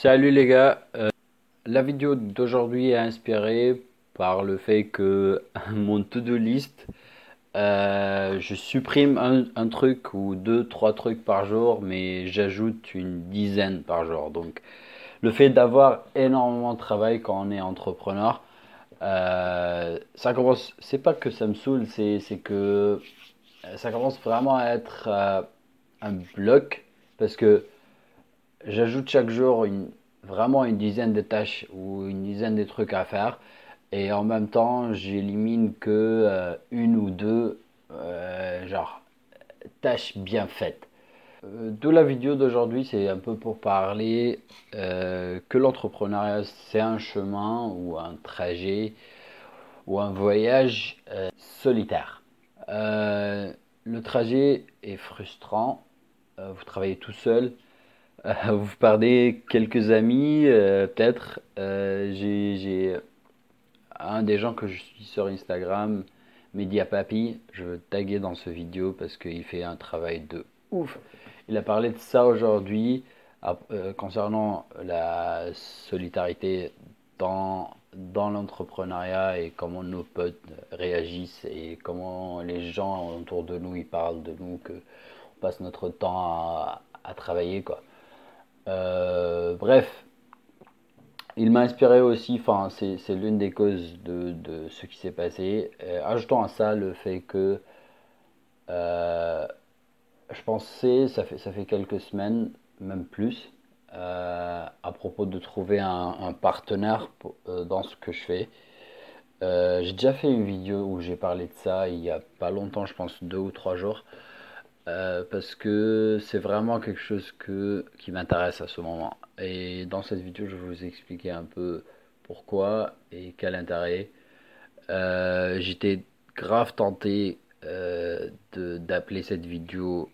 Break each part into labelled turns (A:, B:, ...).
A: Salut les gars, Euh, la vidéo d'aujourd'hui est inspirée par le fait que mon to-do list, euh, je supprime un, un truc ou deux, trois trucs par jour, mais j'ajoute une dizaine par jour. Donc le fait d'avoir énormément de travail quand on est entrepreneur, euh, ça commence, c'est pas que ça me saoule, c'est que ça commence vraiment à être un bloc parce que j'ajoute chaque jour une, vraiment une dizaine de tâches ou une dizaine de trucs à faire et en même temps j'élimine que euh, une ou deux euh, genre tâches bien faites. Euh, D'où la vidéo d'aujourd'hui, c'est un peu pour parler euh, que l'entrepreneuriat c'est un chemin ou un trajet ou un voyage solitaire. Le trajet est frustrant, vous travaillez tout seul, vous perdez quelques amis, euh, peut-être. Euh, j'ai, un des gens que je suis sur Instagram, Media Papi, je veux taguer dans ce vidéo parce qu'il fait un travail de ouf. Il a parlé de ça aujourd'hui euh, concernant la solidarité dans, dans l'entrepreneuriat et comment nos potes réagissent et comment les gens autour de nous ils parlent de nous, que on passe notre temps à, à travailler quoi. Euh, bref, il m'a inspiré aussi, c'est l'une des causes de, ce qui s'est passé. Euh, ajoutons à ça le fait que euh, je pensais, ça fait, quelques semaines, même plus, à propos de trouver un, partenaire dans ce que je fais. J'ai déjà fait une vidéo où j'ai parlé de ça il y a pas longtemps, je pense deux ou trois jours, euh, parce que c'est vraiment quelque chose que, qui m'intéresse à ce moment. Et dans cette vidéo, je vais vous expliquer un peu pourquoi et quel intérêt. Euh, j'étais grave tenté euh, d'appeler cette vidéo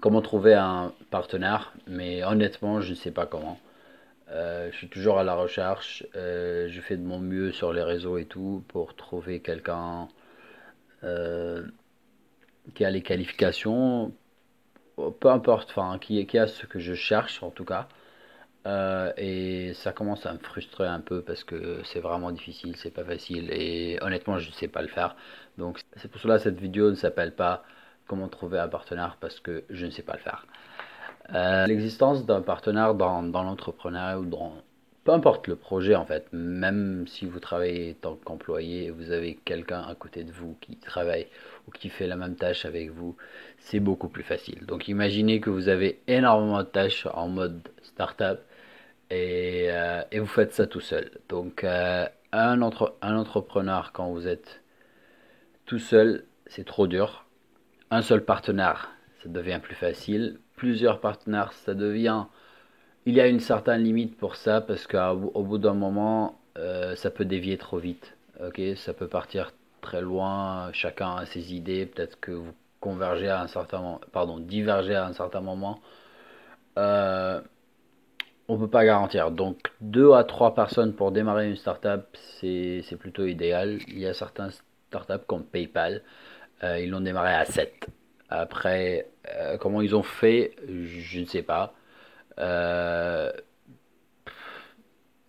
A: Comment trouver un partenaire, mais honnêtement, je ne sais pas comment. Je suis toujours à la recherche, je fais de mon mieux sur les réseaux et tout pour trouver quelqu'un qui a les qualifications, peu importe, enfin, qui, a ce que je cherche en tout cas. Euh, et ça commence à me frustrer un peu parce que c'est vraiment difficile, c'est pas facile et honnêtement je ne sais pas le faire. Donc c'est pour cela que cette vidéo ne s'appelle pas comment trouver un partenaire parce que je ne sais pas le faire. Euh, l'existence d'un partenaire dans, dans l'entrepreneuriat ou dans peu importe le projet en fait, même si vous travaillez tant qu'employé et vous avez quelqu'un à côté de vous qui travaille ou qui fait la même tâche avec vous, c'est beaucoup plus facile. Donc imaginez que vous avez énormément de tâches en mode startup et, euh, vous faites ça tout seul. Donc, euh, un entrepreneur, quand vous êtes tout seul, c'est trop dur. Un seul partenaire, ça devient plus facile. Plusieurs partenaires, ça devient... Il y a une certaine limite pour ça parce qu'au bout d'un moment, euh, ça peut dévier trop vite. Ça peut partir très loin. Chacun a ses idées. Peut-être que vous convergez à un certain moment, pardon, divergez à un certain moment. Euh, on peut pas garantir. Donc, deux à trois personnes pour démarrer une startup, c'est c'est plutôt idéal. Il y a certains startups comme PayPal, euh, ils l'ont démarré à 7. Après, euh, comment ils ont fait, je ne sais pas. Euh,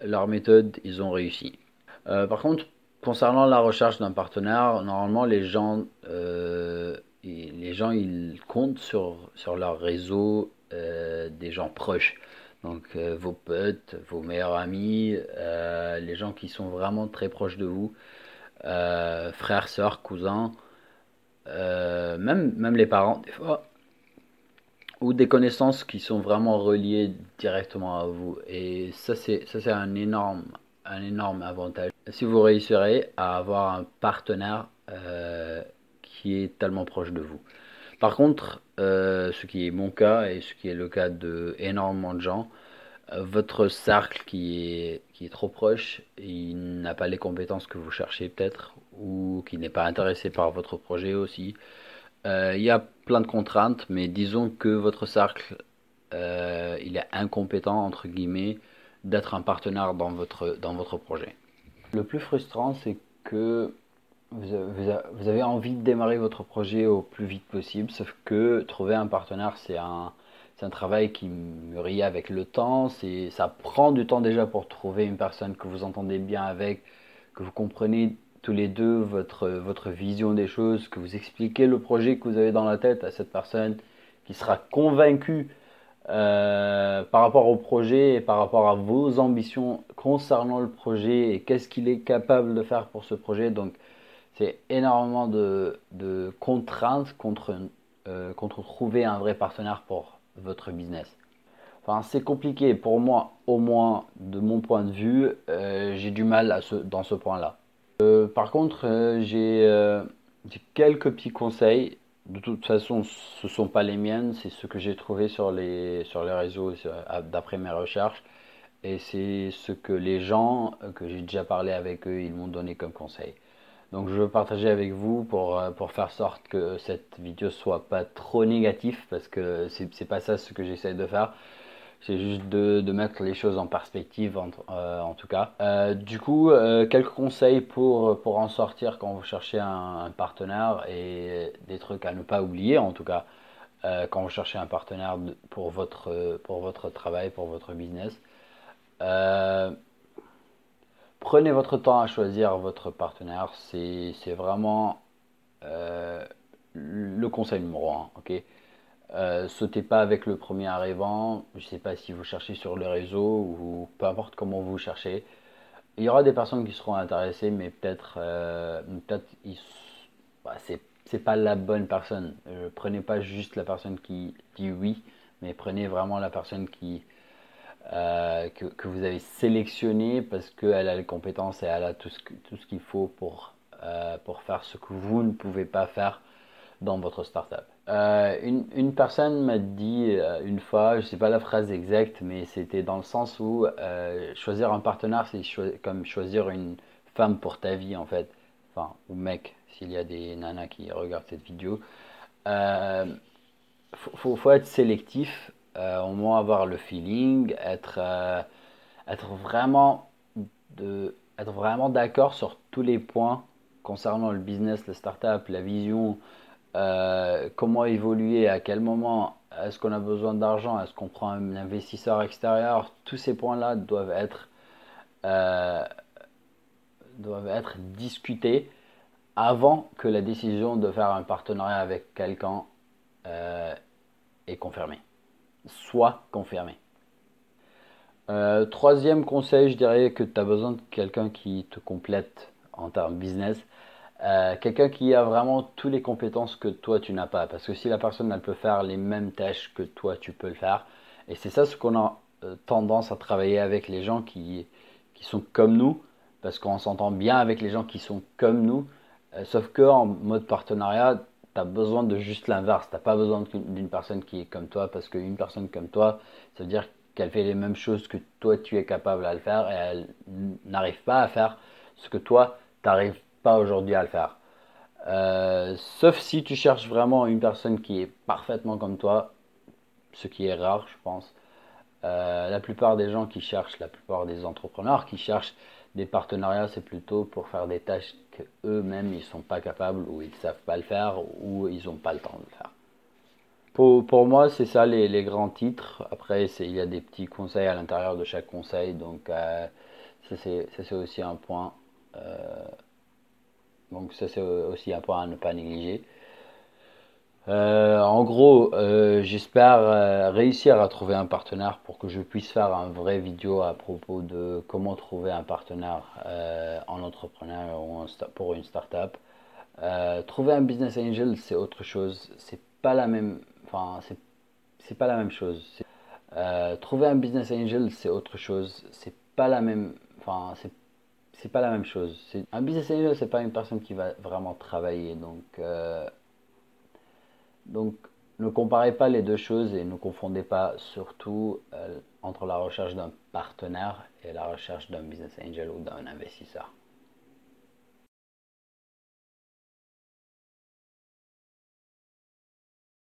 A: leur méthode, ils ont réussi. Euh, par contre, concernant la recherche d'un partenaire, normalement, les gens, euh, les gens, ils comptent sur, sur leur réseau des gens proches. Donc, vos potes, vos meilleurs amis, les gens qui sont vraiment très proches de vous, frères, sœurs, cousins, même, même les parents, des fois, ou des connaissances qui sont vraiment reliées directement à vous. Et ça, c'est, un énorme, un énorme avantage. Si vous réussirez à avoir un partenaire euh, qui est tellement proche de vous. Par contre, euh, ce qui est mon cas et ce qui est le cas de énormément de gens, euh, votre cercle qui est, qui est trop proche, il n'a pas les compétences que vous cherchez peut-être, ou qui n'est pas intéressé par votre projet aussi. Euh, il y a plein de contraintes, mais disons que votre cercle, euh, il est incompétent, entre guillemets, d'être un partenaire dans votre, dans votre projet. Le plus frustrant, c'est que vous avez, envie de démarrer votre projet au plus vite possible, sauf que trouver un partenaire, c'est un, un travail qui mûrit avec le temps. Ça prend du temps déjà pour trouver une personne que vous entendez bien avec, que vous comprenez tous les deux votre, votre vision des choses, que vous expliquez le projet que vous avez dans la tête à cette personne qui sera convaincue euh, par rapport au projet et par rapport à vos ambitions concernant le projet et qu'est-ce qu'il est capable de faire pour ce projet. Donc, c'est énormément de, de contraintes contre, euh, contre trouver un vrai partenaire pour votre business. Enfin, c'est compliqué pour moi, au moins de mon point de vue, euh, j'ai du mal à ce, dans ce point-là. Euh, par contre, euh, euh, j'ai quelques petits conseils. De toute façon, ce ne sont pas les miennes, c'est ce que j'ai trouvé sur les, réseaux d'après mes recherches. Et c'est ce que les gens que j'ai déjà parlé avec eux, ils m'ont donné comme conseil. Donc je veux partager avec vous pour, pour faire sorte que cette vidéo soit pas trop négative parce que c'est pas ça ce que j'essaie de faire. C'est juste de, mettre les choses en perspective, en, euh, tout cas. Euh, du coup, euh, quelques conseils pour, pour en sortir quand vous cherchez un, partenaire et des trucs à ne pas oublier, en tout cas, quand vous cherchez un partenaire pour votre, pour votre travail, pour votre business. prenez votre temps à choisir votre partenaire. C'est vraiment le conseil numéro un. ok? Euh, sautez pas avec le premier arrivant. Je ne sais pas si vous cherchez sur le réseau ou peu importe comment vous cherchez. Il y aura des personnes qui seront intéressées, mais peut-être euh, peut-être bah, c'est pas la bonne personne. Euh, prenez pas juste la personne qui dit oui, mais prenez vraiment la personne qui euh, que, vous avez sélectionnée parce qu'elle a les compétences et elle a tout ce, tout ce qu'il faut pour, pour faire ce que vous ne pouvez pas faire dans votre startup. Euh, une, personne m'a dit euh, une fois, je ne sais pas la phrase exacte, mais c'était dans le sens où euh, choisir un partenaire, c'est comme choisir une femme pour ta vie en fait. Enfin, ou mec, s'il y a des nanas qui regardent cette vidéo. Il faut, faut, être sélectif, au moins avoir le feeling, être, être vraiment de être vraiment d'accord sur tous les points concernant le business, la startup, la vision, euh, comment évoluer, à quel moment, est-ce qu'on a besoin d'argent, est-ce qu'on prend un investisseur extérieur, tous ces points-là doivent être, euh, doivent être discutés avant que la décision de faire un partenariat avec quelqu'un euh, est confirmée, soit confirmée. troisième conseil, je dirais que tu as besoin de quelqu'un qui te complète en termes business. Euh, quelqu'un qui a vraiment toutes les compétences que toi tu n'as pas. Parce que si la personne elle peut faire les mêmes tâches que toi tu peux le faire, et c'est ça ce qu'on a euh, tendance à travailler avec les gens qui, qui sont comme nous, parce qu'on s'entend bien avec les gens qui sont comme nous, euh, sauf que en mode partenariat, tu as besoin de juste l'inverse. Tu n'as pas besoin d'une personne qui est comme toi, parce qu'une personne comme toi, ça veut dire qu'elle fait les mêmes choses que toi tu es capable à le faire, et elle n'arrive pas à faire ce que toi tu arrives pas aujourd'hui à le faire. Euh, sauf si tu cherches vraiment une personne qui est parfaitement comme toi, ce qui est rare, je pense. Euh, la plupart des gens qui cherchent, la plupart des entrepreneurs qui cherchent des partenariats, c'est plutôt pour faire des tâches qu'eux-mêmes ils sont pas capables ou ils savent pas le faire ou ils n'ont pas le temps de le faire. Pour, pour moi, c'est ça les, les, grands titres. Après, il y a des petits conseils à l'intérieur de chaque conseil, donc euh, ça c'est aussi un point. Donc ça c'est aussi un point à ne pas négliger. Euh, en gros, euh, j'espère euh, réussir à trouver un partenaire pour que je puisse faire un vrai vidéo à propos de comment trouver un partenaire en entrepreneur ou pour une startup. trouver un business angel, c'est autre chose. C'est pas la même. Enfin, c'est pas la même chose. trouver un business angel, c'est autre chose. C'est pas la même. Enfin, c'est c'est pas la même chose. Un business angel, c'est pas une personne qui va vraiment travailler. Donc, euh, donc, ne comparez pas les deux choses et ne confondez pas surtout euh, entre la recherche d'un partenaire et la recherche d'un business angel ou d'un investisseur.